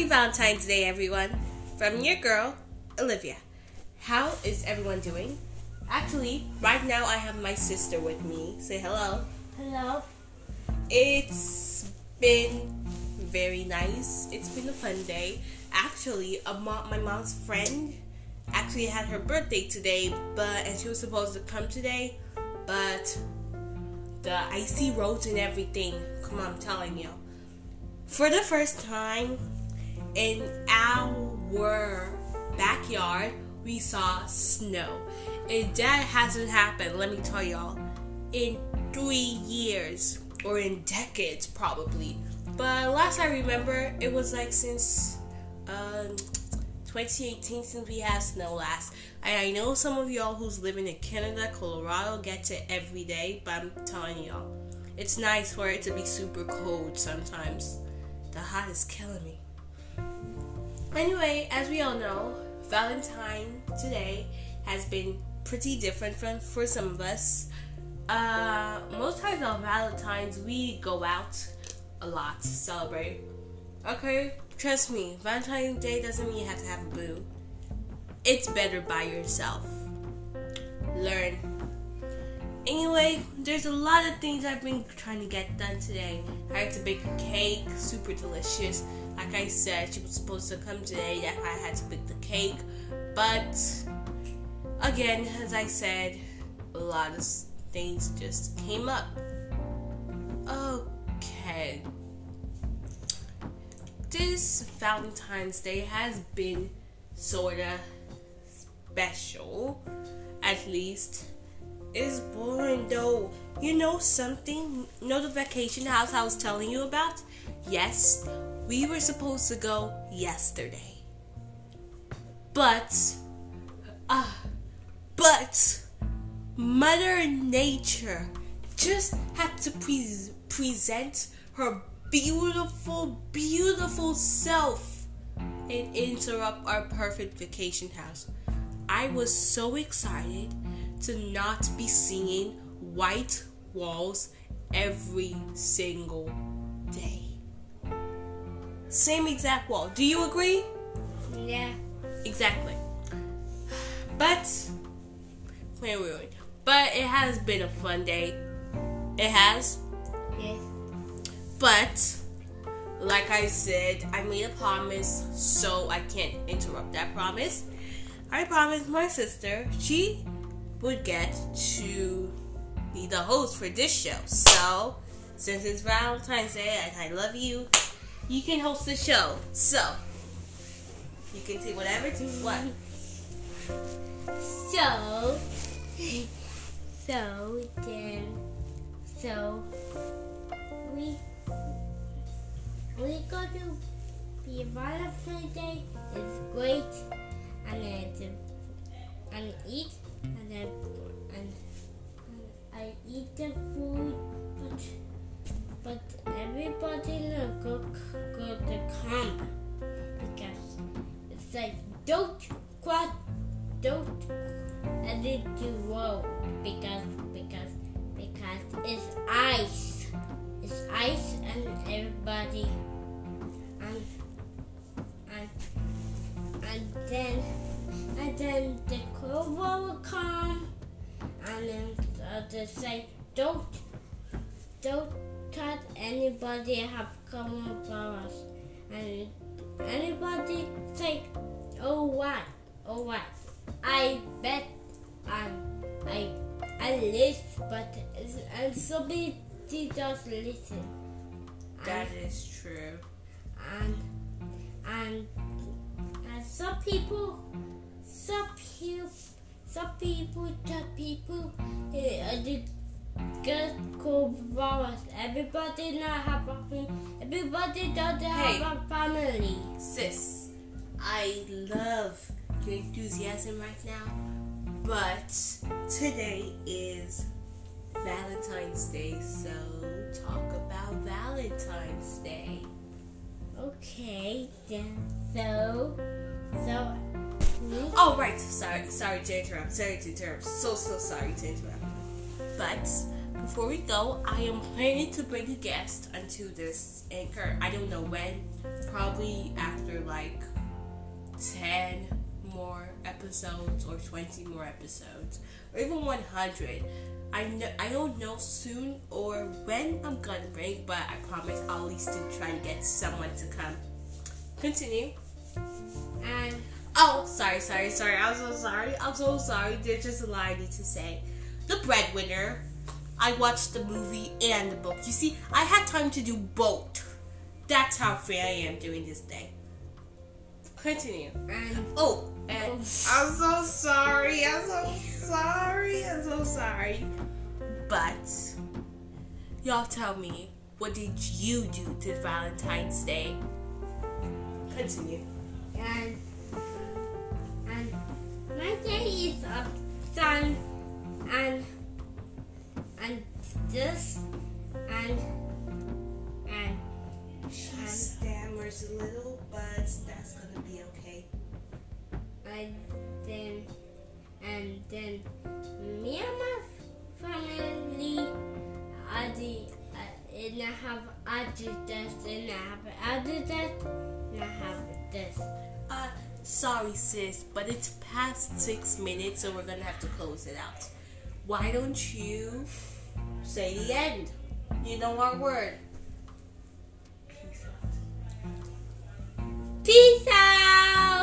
Happy Valentine's Day, everyone. From your girl, Olivia. How is everyone doing? Actually, right now I have my sister with me. Say hello. Hello. It's been very nice. It's been a fun day. Actually, a mom, my mom's friend actually had her birthday today, but and she was supposed to come today, but the icy roads and everything. Come on, I'm telling you. For the first time in our backyard, we saw snow. And that hasn't happened, let me tell y'all, in three years or in decades, probably. But last I remember, it was like since um, 2018 since we had snow last. I, I know some of y'all who's living in Canada, Colorado get it every day, but I'm telling y'all, it's nice for it to be super cold sometimes. The hot is killing me. Anyway, as we all know, Valentine today has been pretty different from for some of us. Uh, most times on Valentine's we go out a lot to celebrate. Okay, trust me, Valentine's Day doesn't mean you have to have a boo. It's better by yourself. Learn. Anyway, there's a lot of things I've been trying to get done today. I had to bake a cake, super delicious. Like I said, she was supposed to come today. That's I had to bake the cake. But again, as I said, a lot of things just came up. Okay. This Valentine's Day has been sorta special, at least. It's boring though. You know something? You know the vacation house I was telling you about? Yes, we were supposed to go yesterday. But, ah, uh, but, Mother Nature just had to pre- present her beautiful, beautiful self and interrupt our perfect vacation house. I was so excited to not be seeing white walls every single day. Same exact wall. Do you agree? Yeah. Exactly. But. But it has been a fun day. It has. Yes. But like I said, I made a promise, so I can't interrupt that promise. I promised my sister she would get to be the host for this show. So, since it's Valentine's Day and I love you, you can host the show. So, you can say whatever to what. So, so then, so we we go to be a Valentine's Day. Come because it's like don't quite don't let it do roll because because because it's ice. It's ice and everybody and and and then and then the cold will come and then uh, they say don't don't touch anybody have come us and anybody say oh what oh what I bet um, I I listen, but and somebody just listen. That and, is true. And and and some people, some people, some people, some people, uh, the get cool. Everybody not have a home. Everybody doesn't hey, have a family. Sis, I love your enthusiasm right now, but today is Valentine's Day, so talk about Valentine's Day. Okay, then so so. Oh right, sorry, sorry to interrupt. Sorry to interrupt. So so sorry to interrupt. But before we go, I am planning to bring a guest onto this anchor. I don't know when. Probably after like 10 more episodes or 20 more episodes or even 100. I know I don't know soon or when I'm gonna bring, but I promise I'll at least try to get someone to come. Continue. And Oh, sorry, sorry, sorry. I'm so sorry. I'm so sorry. There's just a lie I need to say. The breadwinner. I watched the movie and the book. You see, I had time to do both. That's how free I am during this day. Continue. and Oh, and I'm so sorry. I'm so sorry. I'm so sorry. But y'all tell me, what did you do to Valentine's Day? Continue. and and my day is up sun and and this and and She And- stammers a little, but that's gonna be okay. and then and then me and my family I do uh, and I have I do this and I have I do this and I have this. Uh, sorry, sis, but it's past six minutes, so we're gonna have to close it out why don't you say the end? You know our word. Peace out. Peace out.